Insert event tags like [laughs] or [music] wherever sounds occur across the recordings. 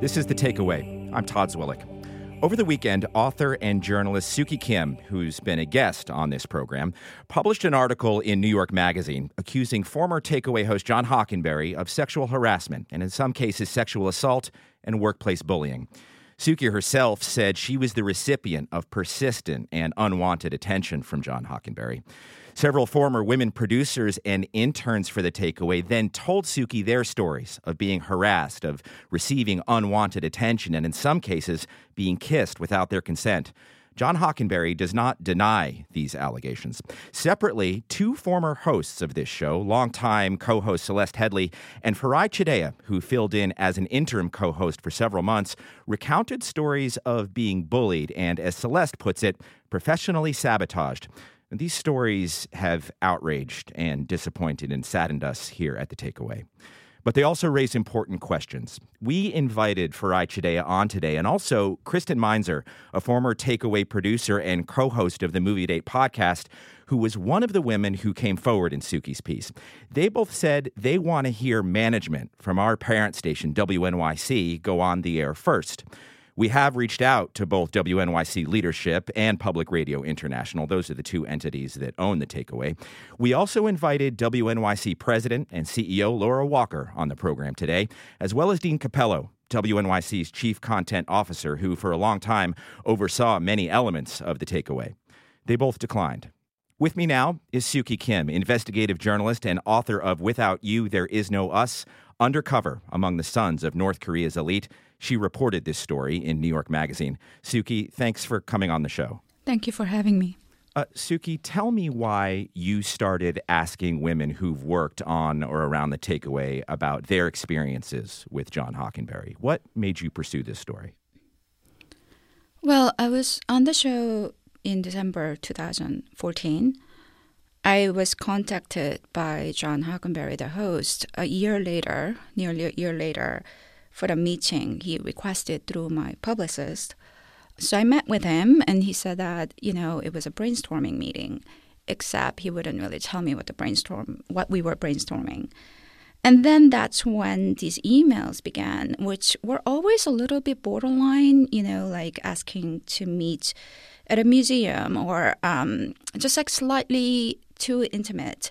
This is The Takeaway. I'm Todd Zwillich. Over the weekend, author and journalist Suki Kim, who's been a guest on this program, published an article in New York Magazine accusing former Takeaway host John Hockenberry of sexual harassment and, in some cases, sexual assault and workplace bullying. Suki herself said she was the recipient of persistent and unwanted attention from John Hockenberry. Several former women producers and interns for the takeaway then told Suki their stories of being harassed, of receiving unwanted attention, and in some cases, being kissed without their consent. John Hockenberry does not deny these allegations. Separately, two former hosts of this show, longtime co host Celeste Headlee and Farai Chideya, who filled in as an interim co host for several months, recounted stories of being bullied and, as Celeste puts it, professionally sabotaged. These stories have outraged and disappointed and saddened us here at The Takeaway. But they also raise important questions. We invited Farai Chideya on today, and also Kristen Meinzer, a former Takeaway producer and co host of the Movie Date podcast, who was one of the women who came forward in Suki's piece. They both said they want to hear management from our parent station, WNYC, go on the air first. We have reached out to both WNYC leadership and Public Radio International. Those are the two entities that own the takeaway. We also invited WNYC President and CEO Laura Walker on the program today, as well as Dean Cappello, WNYC's Chief Content Officer, who for a long time oversaw many elements of the takeaway. They both declined. With me now is Suki Kim, investigative journalist and author of Without You, There Is No Us Undercover Among the Sons of North Korea's Elite. She reported this story in New York Magazine. Suki, thanks for coming on the show. Thank you for having me. Uh, Suki, tell me why you started asking women who've worked on or around the takeaway about their experiences with John Hockenberry. What made you pursue this story? Well, I was on the show in December 2014. I was contacted by John Hockenberry, the host, a year later, nearly a year later, for the meeting he requested through my publicist. So I met with him, and he said that you know it was a brainstorming meeting, except he wouldn't really tell me what the brainstorm, what we were brainstorming. And then that's when these emails began, which were always a little bit borderline, you know, like asking to meet at a museum or um, just like slightly too intimate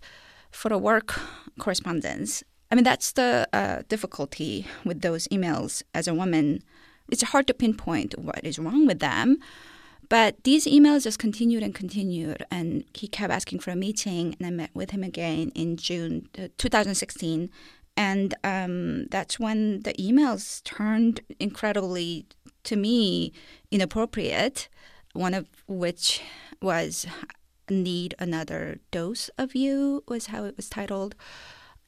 for a work correspondence. I mean, that's the uh, difficulty with those emails as a woman. It's hard to pinpoint what is wrong with them. But these emails just continued and continued, and he kept asking for a meeting, and I met with him again in June uh, 2016. And um, that's when the emails turned incredibly, to me, inappropriate, one of which was Need Another Dose of You, was how it was titled.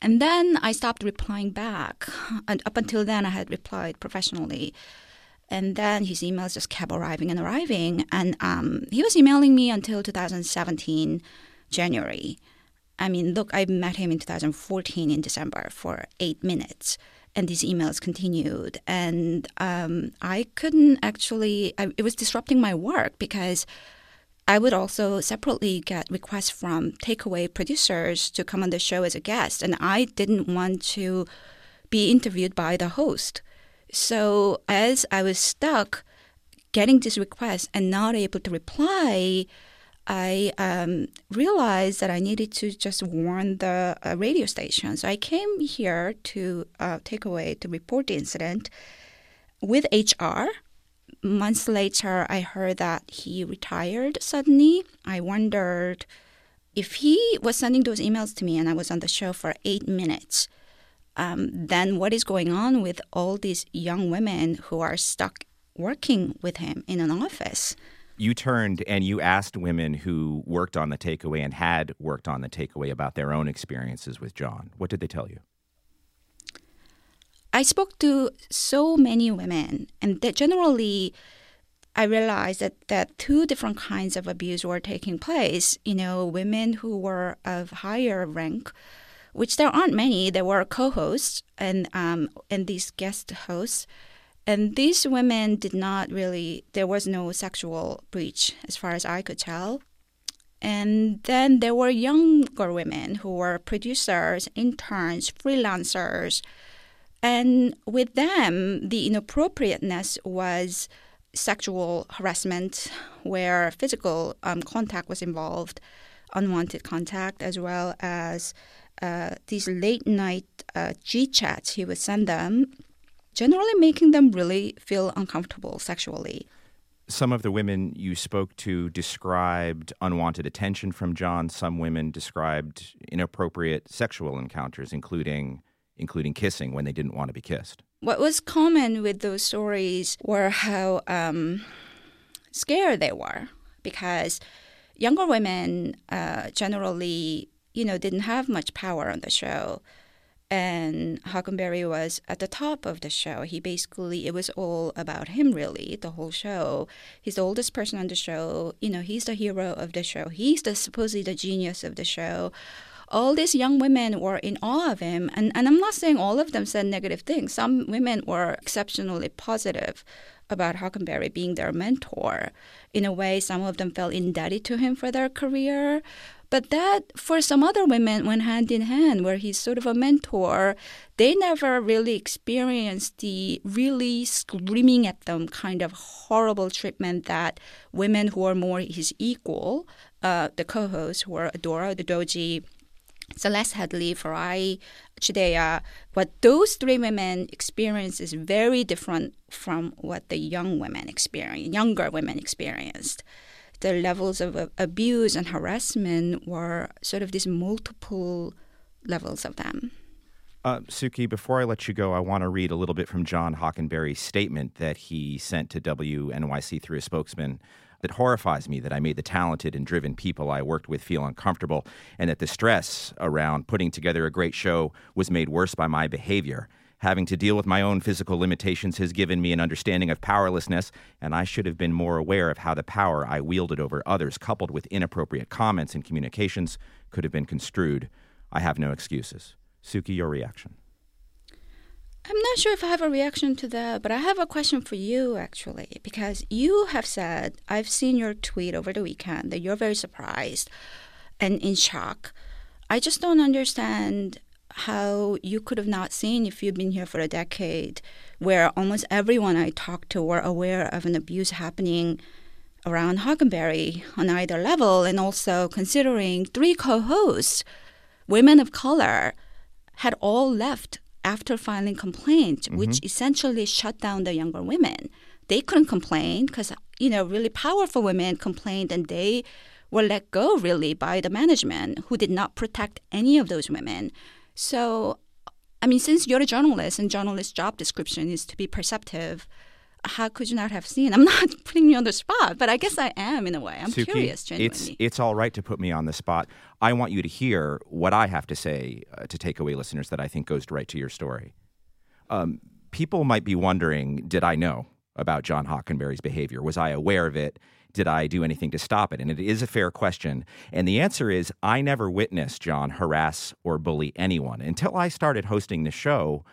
And then I stopped replying back. And up until then, I had replied professionally. And then his emails just kept arriving and arriving. And um, he was emailing me until 2017, January. I mean, look, I met him in 2014 in December for eight minutes. And these emails continued. And um, I couldn't actually, I, it was disrupting my work because I would also separately get requests from takeaway producers to come on the show as a guest, and I didn't want to be interviewed by the host. So as I was stuck getting these requests and not able to reply, I um, realized that I needed to just warn the uh, radio station. So I came here to uh, Takeaway to report the incident with HR months later, I heard that he retired suddenly. I wondered if he was sending those emails to me and I was on the show for eight minutes, um, then what is going on with all these young women who are stuck working with him in an office? You turned and you asked women who worked on the takeaway and had worked on the takeaway about their own experiences with John. What did they tell you? I spoke to so many women, and that generally, I realized that, that two different kinds of abuse were taking place. You know, women who were of higher rank, which there aren't many. There were co-hosts and um, and these guest hosts, and these women did not really. There was no sexual breach, as far as I could tell. And then there were younger women who were producers, interns, freelancers And with them, the inappropriateness was sexual harassment, where physical um, contact was involved, unwanted contact, as well as uh, these late night uh, G chats he would send them, generally making them really feel uncomfortable sexually. Some of the women you spoke to described unwanted attention from John. Some women described inappropriate sexual encounters, including including kissing when they didn't want to be kissed. What was common with those stories were how um, scared they were because younger women uh, generally, you know, didn't have much power on the show. And Hockenberry was at the top of the show. He basically, it was all about him, really, the whole show. He's the oldest person on the show. You know, he's the hero of the show. He's the supposedly the genius of the show all these young women were in awe of him. And, and I'm not saying all of them said negative things. Some women were exceptionally positive about Hockenberry being their mentor. In a way, some of them felt indebted to him for their career. But that, for some other women, went hand in hand, where he's sort of a mentor. They never really experienced the really screaming at them kind of horrible treatment that women who are more his equal, uh, the co hosts, who are Dora Udoji, Celeste Headlee, Farai Chideya, what those three women experience is very different from what the young women experience, younger women experienced. The levels of abuse and harassment were sort of these multiple levels of them. Uh, Suki, before I let you go, I want to read a little bit from John Hockenberry's statement that he sent to WNYC through a spokesman that horrifies me that I made the talented and driven people I worked with feel uncomfortable, and that the stress around putting together a great show was made worse by my behavior. Having to deal with my own physical limitations has given me an understanding of powerlessness, and I should have been more aware of how the power I wielded over others, coupled with inappropriate comments and communications, could have been construed. I have no excuses. Suki, your reaction. I'm not sure if I have a reaction to that, but I have a question for you actually, because you have said, I've seen your tweet over the weekend that you're very surprised and in shock. I just don't understand how you could have not seen if you've been here for a decade, where almost everyone I talked to were aware of an abuse happening around Hockenberry on either level, and also considering three co hosts, women of color, had all left after filing complaint, mm-hmm. which essentially shut down the younger women. They couldn't complain because, you know, really powerful women complained and they were let go really by the management who did not protect any of those women. So, I mean, since you're a journalist and journalist job description is to be perceptive, how could you not have seen? I'm [laughs] not putting you on the spot, but I guess I am in a way. I'm Suki, curious, genuinely. It's, it's all right to put me on the spot. I want you to hear what I have to say uh, to take away listeners that I think goes right to your story. Um, people might be wondering did I know about John Hockenberry's behavior? Was I aware of it? Did I do anything to stop it? And it is a fair question. And the answer is I never witnessed John harass or bully anyone until I started hosting the show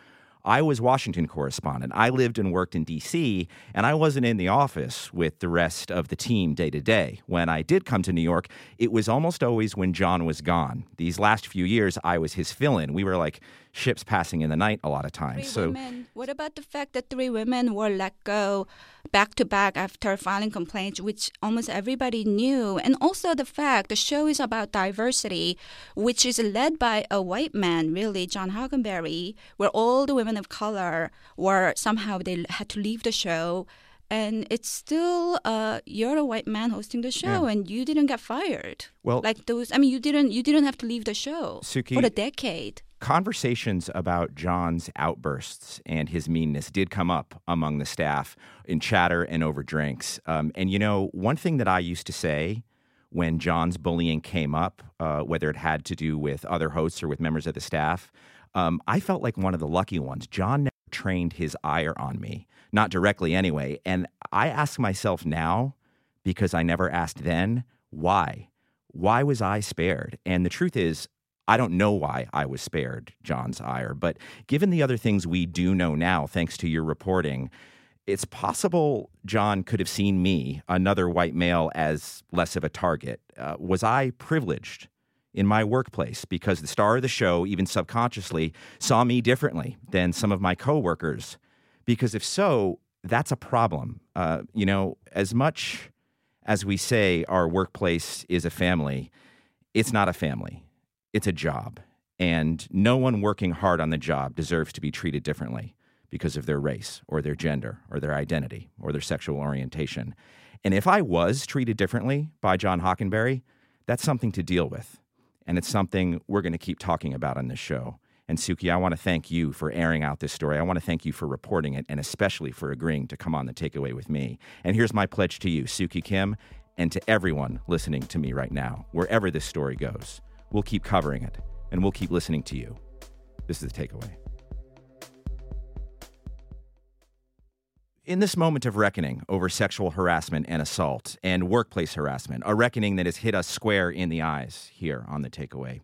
I was Washington correspondent. I lived and worked in D.C., and I wasn't in the office with the rest of the team day to day. When I did come to New York, it was almost always when John was gone. These last few years, I was his fill in. We were like ships passing in the night a lot of times. Three so, women. what about the fact that three women were let go back to back after filing complaints, which almost everybody knew, and also the fact the show is about diversity, which is led by a white man, really, John Hockenberry, where all the women of color were somehow they had to leave the show and it's still uh, you're a white man hosting the show yeah. and you didn't get fired well like those i mean you didn't you didn't have to leave the show Suki, for a decade conversations about john's outbursts and his meanness did come up among the staff in chatter and over drinks um, and you know one thing that i used to say when john's bullying came up uh, whether it had to do with other hosts or with members of the staff um, i felt like one of the lucky ones john never trained his ire on me not directly anyway. And I ask myself now, because I never asked then, why? Why was I spared? And the truth is, I don't know why I was spared John's ire, but given the other things we do know now, thanks to your reporting, it's possible John could have seen me, another white male, as less of a target. Uh, was I privileged in my workplace because the star of the show, even subconsciously, saw me differently than some of my coworkers? Because if so, that's a problem. Uh, you know, as much as we say our workplace is a family, it's not a family, it's a job. And no one working hard on the job deserves to be treated differently because of their race or their gender or their identity or their sexual orientation. And if I was treated differently by John Hockenberry, that's something to deal with. And it's something we're going to keep talking about on this show. And Suki, I want to thank you for airing out this story. I want to thank you for reporting it and especially for agreeing to come on the takeaway with me. And here's my pledge to you, Suki Kim, and to everyone listening to me right now, wherever this story goes. We'll keep covering it and we'll keep listening to you. This is the takeaway. In this moment of reckoning over sexual harassment and assault and workplace harassment, a reckoning that has hit us square in the eyes here on the takeaway,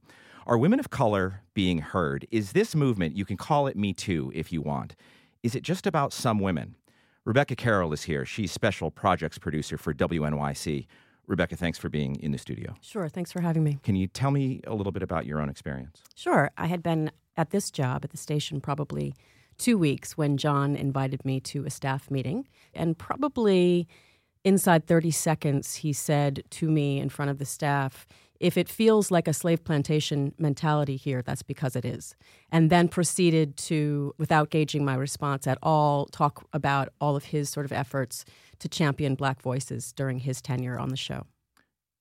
are women of color being heard? Is this movement, you can call it Me Too if you want, is it just about some women? Rebecca Carroll is here. She's special projects producer for WNYC. Rebecca, thanks for being in the studio. Sure, thanks for having me. Can you tell me a little bit about your own experience? Sure. I had been at this job at the station probably two weeks when John invited me to a staff meeting. And probably inside 30 seconds, he said to me in front of the staff, if it feels like a slave plantation mentality here, that's because it is. And then proceeded to, without gauging my response at all, talk about all of his sort of efforts to champion black voices during his tenure on the show.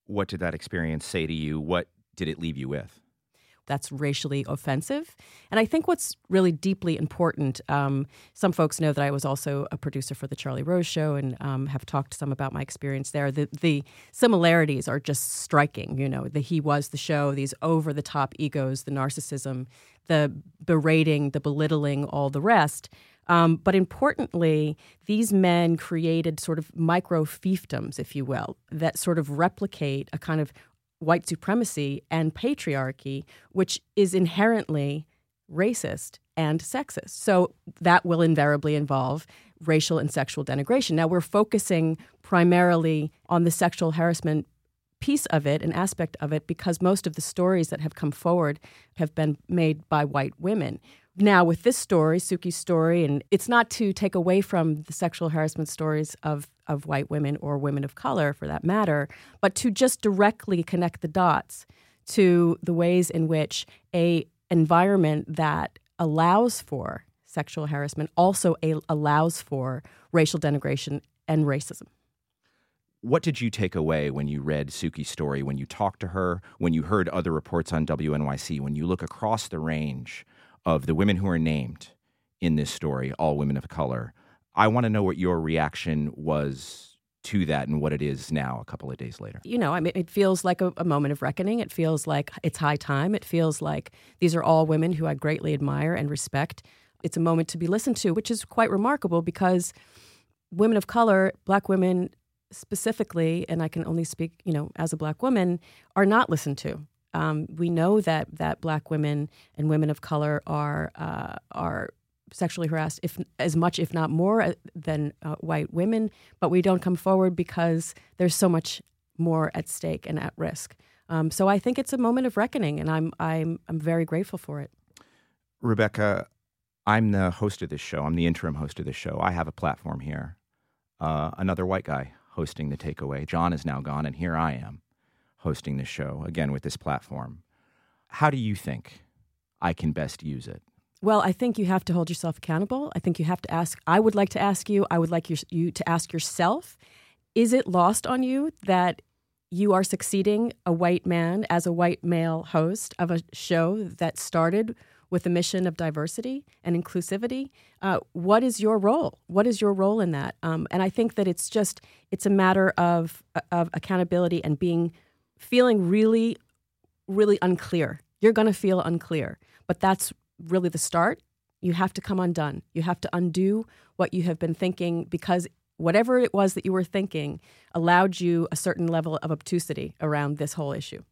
What did that experience say to you? What did it leave you with? That's racially offensive. And I think what's really deeply important, um, some folks know that I was also a producer for the Charlie Rose Show and um, have talked some about my experience there. The, the similarities are just striking. You know, the he was the show, these over the top egos, the narcissism, the berating, the belittling, all the rest. Um, but importantly, these men created sort of micro fiefdoms, if you will, that sort of replicate a kind of white supremacy and patriarchy, which is inherently racist and sexist. So that will invariably involve racial and sexual denigration. Now, we're focusing primarily on the sexual harassment piece of it, an aspect of it, because most of the stories that have come forward have been made by white women. Now, with this story, Suki's story, and it's not to take away from the sexual harassment stories of, of white women or women of color for that matter, but to just directly connect the dots to the ways in which a environment that allows for sexual harassment also a- allows for racial denigration and racism. What did you take away when you read Suki's story, when you talked to her, when you heard other reports on WNYC, when you look across the range of the women who are named in this story, all women of color. I want to know what your reaction was to that and what it is now, a couple of days later. You know, I mean, it feels like a, a, moment of reckoning. It feels like it's high time. It feels like these are all women who I greatly admire and respect. It's a moment to be listened to, which is quite remarkable because women of color, black women specifically, and I can only speak, you know, as a black woman, are not listened to. Um, we know that that black women and women of color are uh, are sexually harassed, if as much, if not more, uh, than uh, white women. But we don't come forward because there's so much more at stake and at risk. Um, so I think it's a moment of reckoning, and I'm I'm I'm very grateful for it. Rebecca, I'm the host of this show. I'm the interim host of this show. I have a platform here. Uh, another white guy hosting the takeaway. John is now gone, and here I am hosting the show, again, with this platform. How do you think I can best use it? Well, I think you have to hold yourself accountable. I think you have to ask, I would like to ask you, I would like you, you to ask yourself is it lost on you that you are succeeding a white man as a white male host of a show that started with a mission of diversity and inclusivity. Uh, what is your role? What is your role in that? Um, and I think that it's just it's a matter of of accountability and being feeling really, really unclear. You're going to feel unclear, but that's really the start. You have to come undone. You have to undo what you have been thinking because whatever it was that you were thinking allowed you a certain level of obtusity around this whole issue.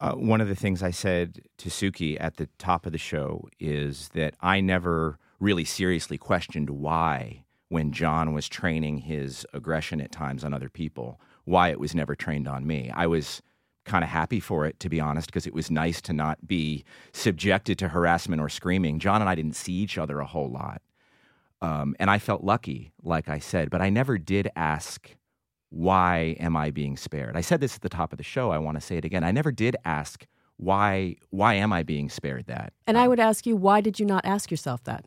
Uh, one of the things I said to Suki at the top of the show is that I never really seriously questioned why, when John was training his aggression at times on other people, why it was never trained on me. I was kind of happy for it, to be honest, because it was nice to not be subjected to harassment or screaming. John and I didn't see each other a whole lot. Um, and I felt lucky, like I said, but I never did ask, why am I being spared? I said this at the top of the show. I want to say it again. I never did ask, why, why am I being spared that? And I would ask you, why did you not ask yourself that?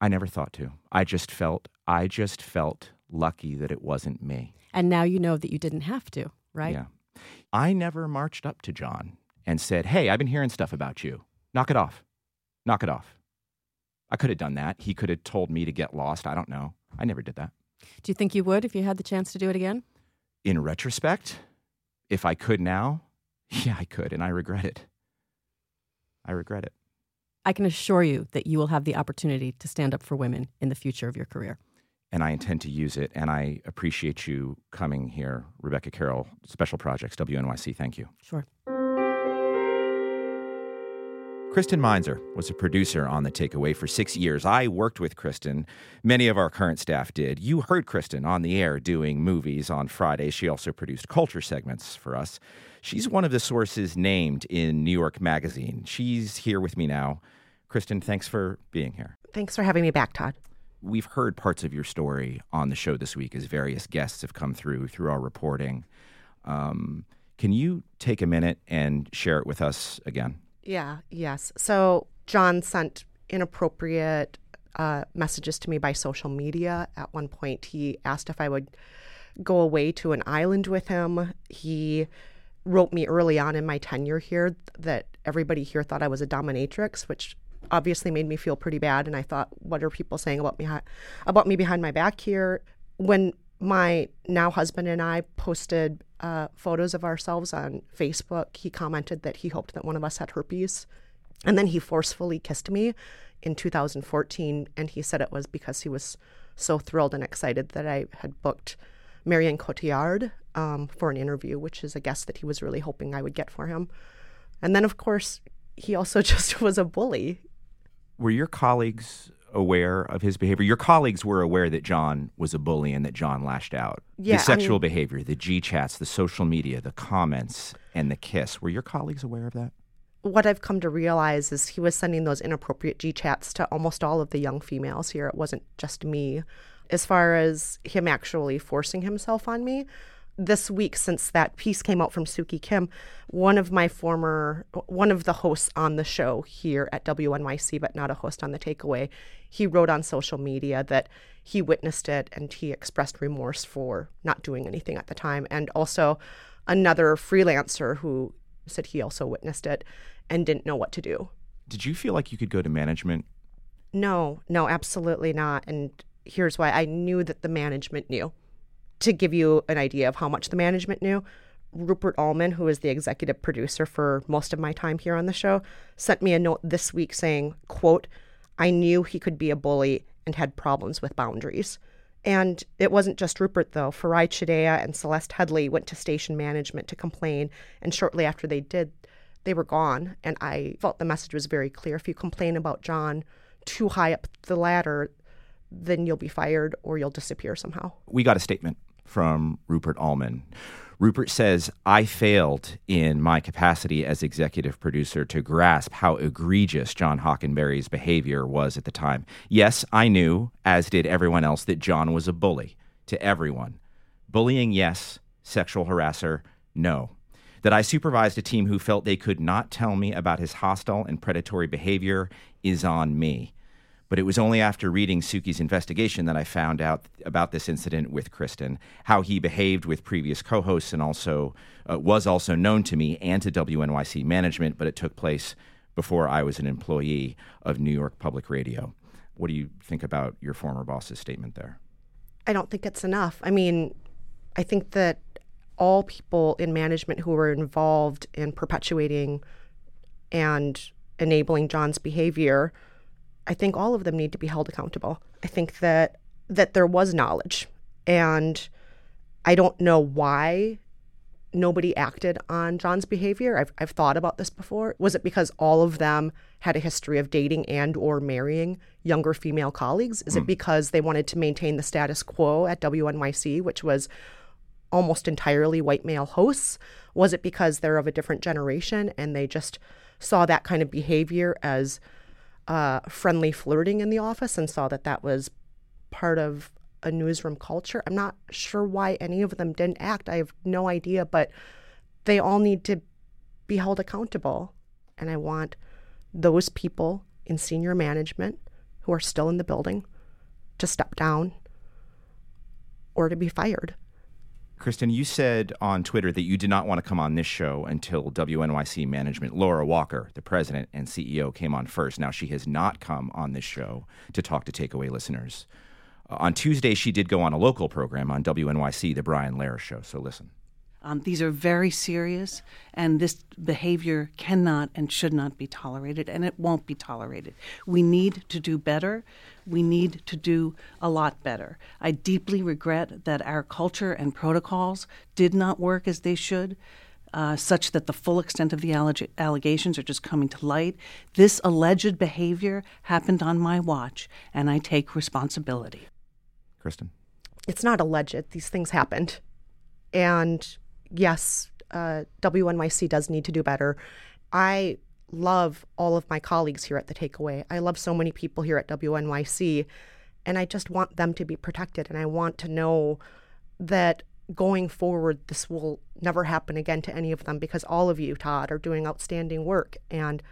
I never thought to. I just felt, I just felt lucky that it wasn't me. And now you know that you didn't have to, right? Yeah. I never marched up to John and said, Hey, I've been hearing stuff about you. Knock it off. Knock it off. I could have done that. He could have told me to get lost. I don't know. I never did that. Do you think you would if you had the chance to do it again? In retrospect, if I could now, [laughs] yeah, I could, and I regret it. I regret it. I can assure you that you will have the opportunity to stand up for women in the future of your career and I intend to use it. And I appreciate you coming here, Rebecca Carroll, Special Projects, WNYC. Thank you. Sure. Kristen Meinzer was a producer on The Takeaway for six years. I worked with Kristen. Many of our current staff did. You heard Kristen on the air doing movies on Friday. She also produced culture segments for us. She's one of the sources named in New York Magazine. She's here with me now. Kristen, thanks for being here. Thanks for having me back, Todd we've heard parts of your story on the show this week as various guests have come through through our reporting. Um, can you take a minute and share it with us again? Yeah, yes. So John sent inappropriate uh, messages to me by social media. At one point, he asked if I would go away to an island with him. He wrote me early on in my tenure here that everybody here thought I was a dominatrix, which obviously made me feel pretty bad. And I thought, what are people saying about me about me behind my back here? When my now husband and I posted uh, photos of ourselves on Facebook, he commented that he hoped that one of us had herpes. And then he forcefully kissed me in 2014. And he said it was because he was so thrilled and excited that I had booked Marion Cotillard um, for an interview, which is a guest that he was really hoping I would get for him. And then, of course, he also [laughs] just was a bully were your colleagues aware of his behavior? Your colleagues were aware that John was a bully and that John lashed out. Yeah, the sexual I mean, behavior, the G chats, the social media, the comments, and the kiss. Were your colleagues aware of that? What I've come to realize is he was sending those inappropriate G chats to almost all of the young females here. It wasn't just me. As far as him actually forcing himself on me, this week since that piece came out from Suki Kim, one of my former one of the hosts on the show here at WNYC, but not a host on the takeaway, he wrote on social media that he witnessed it and he expressed remorse for not doing anything at the time. And also another freelancer who said he also witnessed it and didn't know what to do. Did you feel like you could go to management? No, no, absolutely not. And here's why I knew that the management knew to give you an idea of how much the management knew, Rupert Allman, who is the executive producer for most of my time here on the show, sent me a note this week saying, quote, I knew he could be a bully and had problems with boundaries. And it wasn't just Rupert, though. Farai Chideya and Celeste Headlee went to station management to complain. And shortly after they did, they were gone. And I felt the message was very clear. If you complain about John too high up the ladder, then you'll be fired or you'll disappear somehow. We got a statement from Rupert Allman. Rupert says, I failed in my capacity as executive producer to grasp how egregious John Hockenberry's behavior was at the time. Yes, I knew, as did everyone else, that John was a bully to everyone. Bullying, yes. Sexual harasser, no. That I supervised a team who felt they could not tell me about his hostile and predatory behavior is on me. But it was only after reading Suki's investigation that I found out about this incident with Kristen, how he behaved with previous co hosts, and also uh, was also known to me and to WNYC management, but it took place before I was an employee of New York Public Radio. What do you think about your former boss's statement there? I don't think it's enough. I mean, I think that all people in management who were involved in perpetuating and enabling John's behavior I think all of them need to be held accountable. I think that that there was knowledge and I don't know why nobody acted on John's behavior. I've, I've thought about this before. Was it because all of them had a history of dating and or marrying younger female colleagues? Is mm. it hmm. because they wanted to maintain the status quo at WNYC, which was almost entirely white male hosts? Was it because they're of a different generation and they just saw that kind of behavior as uh, friendly flirting in the office and saw that that was part of a newsroom culture? I'm not sure why any of them didn't act. I have no idea, but they all need to be held accountable. And I want those people in senior management who are still in the building to step down or to be fired. Kristen, you said on Twitter that you did not want to come on this show until WNYC management, Laura Walker, the president and CEO, came on first. Now, she has not come on this show to talk to takeaway listeners. Uh, on Tuesday, she did go on a local program on WNYC, The Brian Lehrer Show. So listen. Um, these are very serious, and this behavior cannot and should not be tolerated, and it won't be tolerated. We need to do better. We need to do a lot better. I deeply regret that our culture and protocols did not work as they should. Uh, such that the full extent of the alleg- allegations are just coming to light. This alleged behavior happened on my watch, and I take responsibility. Kristen? It's not alleged. These things happened. And yes, uh, WNYC does need to do better. I love all of my colleagues here at the Takeaway. I love so many people here at WNYC, and I just want them to be protected. And I want to know that going forward, this will never happen again to any of them because all of you, Todd, are doing outstanding work. And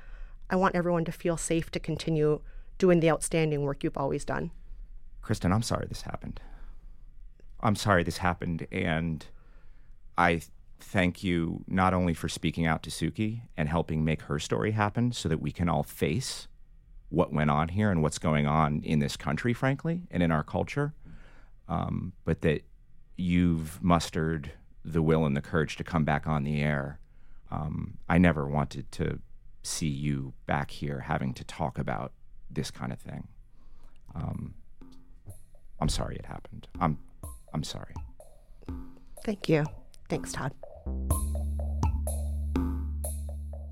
I want everyone to feel safe to continue doing the outstanding work you've always done. Kristen, I'm sorry this happened. I'm sorry this happened. And I thank you not only for speaking out to Suki and helping make her story happen so that we can all face what went on here and what's going on in this country, frankly, and in our culture, um, but that you've mustered the will and the courage to come back on the air. Um, I never wanted to see you back here having to talk about this kind of thing. Um, I'm sorry it happened. I'm I'm sorry. Thank you. Thanks, Todd.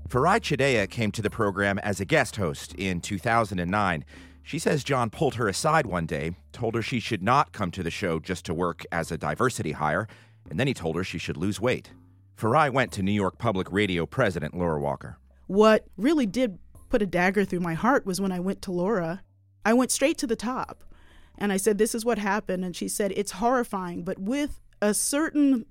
Farai Chideya came to the program as a guest host in 2009. She says John pulled her aside one day, told her she should not come to the show just to work as a diversity hire, and then he told her she should lose weight. Farai went to New York Public Radio president Laura Walker. What really did put a dagger through my heart was when I went to Laura. I went straight to the top and I said, This is what happened. And she said, It's horrifying, but with a certain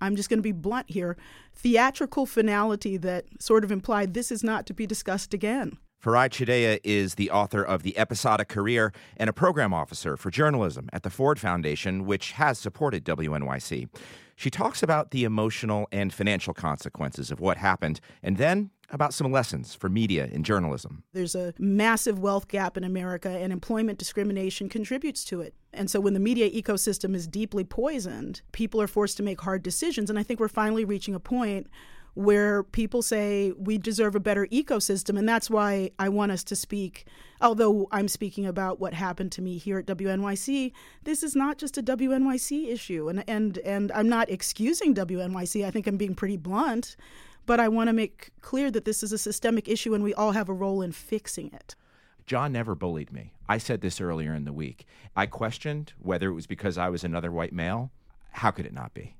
I'm just going to be blunt here, theatrical finality that sort of implied this is not to be discussed again. Farai Chideya is the author of The Episodic Career and a program officer for journalism at the Ford Foundation, which has supported WNYC. She talks about the emotional and financial consequences of what happened and then about some lessons for media and journalism. There's a massive wealth gap in America, and employment discrimination contributes to it. And so, when the media ecosystem is deeply poisoned, people are forced to make hard decisions. And I think we're finally reaching a point where people say we deserve a better ecosystem. And that's why I want us to speak. Although I'm speaking about what happened to me here at WNYC, this is not just a WNYC issue. And, and, and I'm not excusing WNYC. I think I'm being pretty blunt. But I want to make clear that this is a systemic issue and we all have a role in fixing it. John never bullied me. I said this earlier in the week. I questioned whether it was because I was another white male. How could it not be?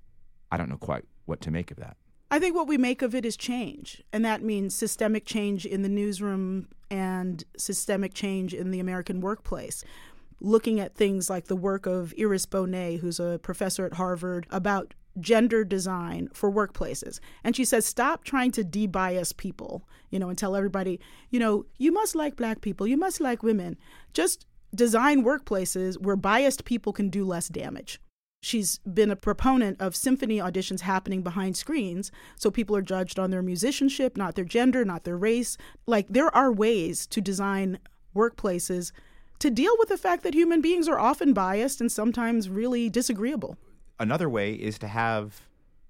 I don't know quite what to make of that. I think what we make of it is change, and that means systemic change in the newsroom and systemic change in the American workplace. Looking at things like the work of Iris Bohnet, who's a professor at Harvard, about gender design for workplaces. And she says, stop trying to debias people, you know, and tell everybody, you know, you must like black people, you must like women. Just design workplaces where biased people can do less damage. She's been a proponent of symphony auditions happening behind screens, so people are judged on their musicianship, not their gender, not their race. Like, there are ways to design workplaces to deal with the fact that human beings are often biased and sometimes really disagreeable. Another way is to have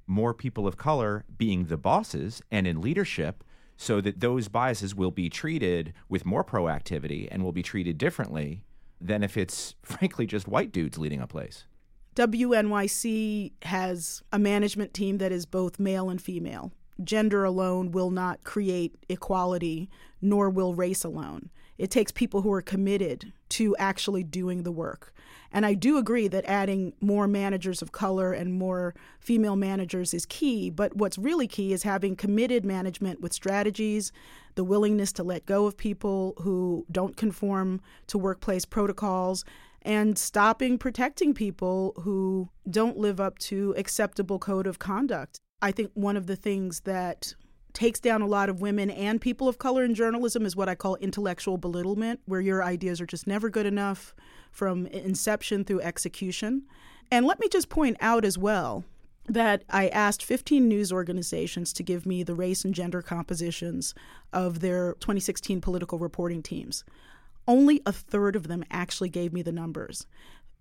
more people of color being the bosses and in leadership so that those biases will be treated with more proactivity and will be treated differently than if it's [laughs] frankly just white dudes leading a place. WNYC has a management team that is both male and female. Gender alone will not create equality, nor will race alone. It takes people who are committed to actually doing the work. And I do agree that adding more managers of color and more female managers is key. But what's really key is having committed management with strategies, the willingness to let go of people who don't conform to workplace protocols, and stopping protecting people who don't live up to acceptable code of conduct. I think one of the things that takes down a lot of women and people of color in journalism is what I call intellectual belittlement, where your ideas are just never good enough from inception through execution. And let me just point out as well that I asked 15 news organizations to give me the race and gender compositions of their 2016 political reporting teams. Only a third of them actually gave me the numbers.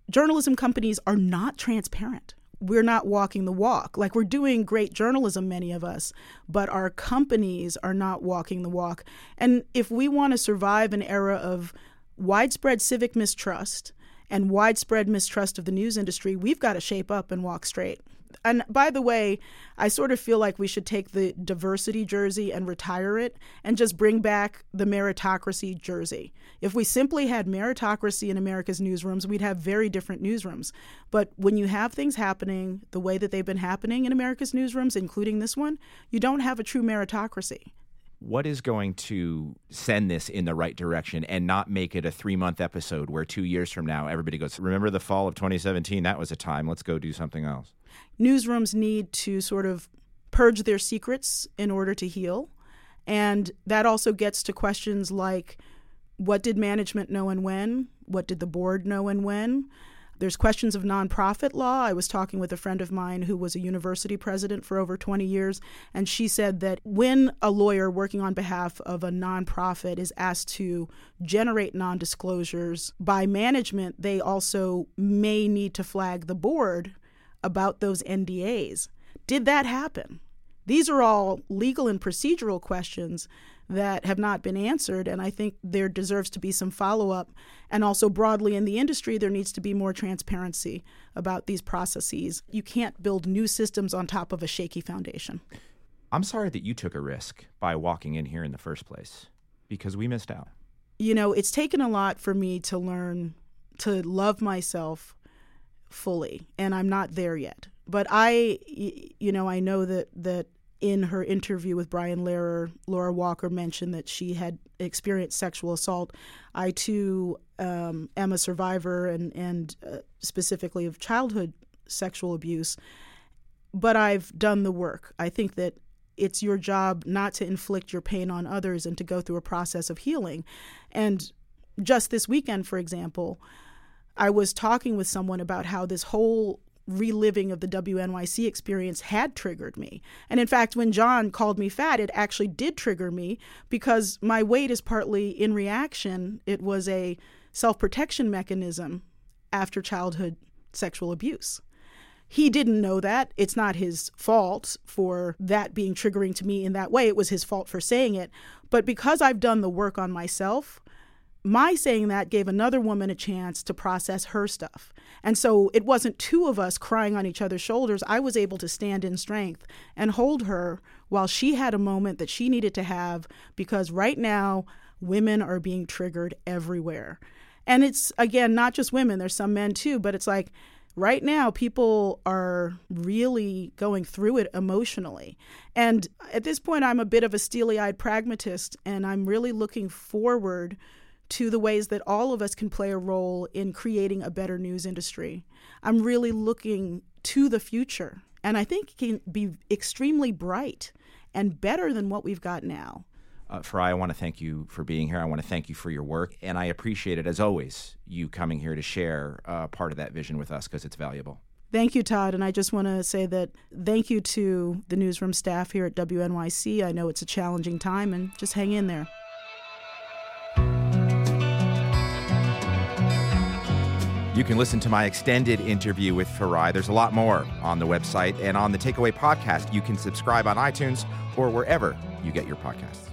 Journalism companies are not transparent we're not walking the walk. Like we're doing great journalism, many of us, but our companies are not walking the walk. And if we want to survive an era of widespread civic mistrust and widespread mistrust of the news industry, we've got to shape up and walk straight. And by the way, I sort of feel like we should take the diversity jersey and retire it and just bring back the meritocracy jersey. If we simply had meritocracy in America's newsrooms, we'd have very different newsrooms. But when you have things happening the way that they've been happening in America's newsrooms, including this one, you don't have a true meritocracy what is going to send this in the right direction and not make it a three month episode where two years from now everybody goes, Remember the fall of 2017? That was a time. Let's go do something else newsrooms need to sort of purge their secrets in order to heal. And that also gets to questions like what did management know and when? What did the board know and when? There's questions of nonprofit law. I was talking with a friend of mine who was a university president for over 20 years, and she said that when a lawyer working on behalf of a nonprofit is asked to generate non disclosures by management, they also may need to flag the board about those NDAs. Did that happen? These are all legal and procedural questions that have not been answered, and I think there deserves to be some follow up. And also, broadly in the industry, there needs to be more transparency about these processes. You can't build new systems on top of a shaky foundation. I'm sorry that you took a risk by walking in here in the first place because we missed out. You know, it's taken a lot for me to learn to love myself fully, and I'm not there yet. But I, you know, I know that that in her interview with Brian Lehrer, Laura Walker mentioned that she had experienced sexual assault. I too um, am a survivor and and uh, specifically of childhood sexual abuse. But I've done the work. I think that it's your job not to inflict your pain on others and to go through a process of healing. And just this weekend, for example, I was talking with someone about how this whole reliving of the WNYC experience had triggered me. And in fact, when John called me fat, it actually did trigger me because my weight is partly in reaction. It was a self protection mechanism after childhood sexual abuse. He didn't know that. It's not his fault for that being triggering to me in that way. It was his fault for saying it. But because I've done the work on myself, my saying that gave another woman a chance to process her stuff. And so it wasn't two of us crying on each other's shoulders. I was able to stand in strength and hold her while she had a moment that she needed to have because right now, women are being triggered everywhere. And it's, again, not just women, there's some men too, but it's like, right now people are really going through it emotionally. And at this point, I'm a bit of a steely eyed pragmatist, and I'm really looking forward to the ways that all of us can play a role in creating a better news industry. I'm really looking to the future, and I think it can be extremely bright and better than what we've got now. Uh, Farai, I want to thank you for being here. I want to thank you for your work, and I appreciate it as always you coming here to share uh, part of that vision with us because it's valuable. Thank you, Todd. And I just want to say that thank you to the newsroom staff here at WNYC. I know it's a challenging time, and just hang in there. You can listen to my extended interview with Farai. There's a lot more on the website and on the Takeaway podcast. You can subscribe on iTunes or wherever you get your podcasts.